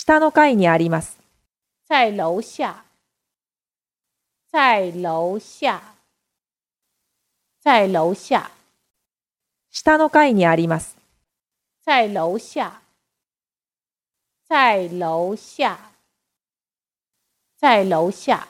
下の階にあります。在楼下，在楼下，在楼下，下の階にあります。在楼下，在楼下，在楼下。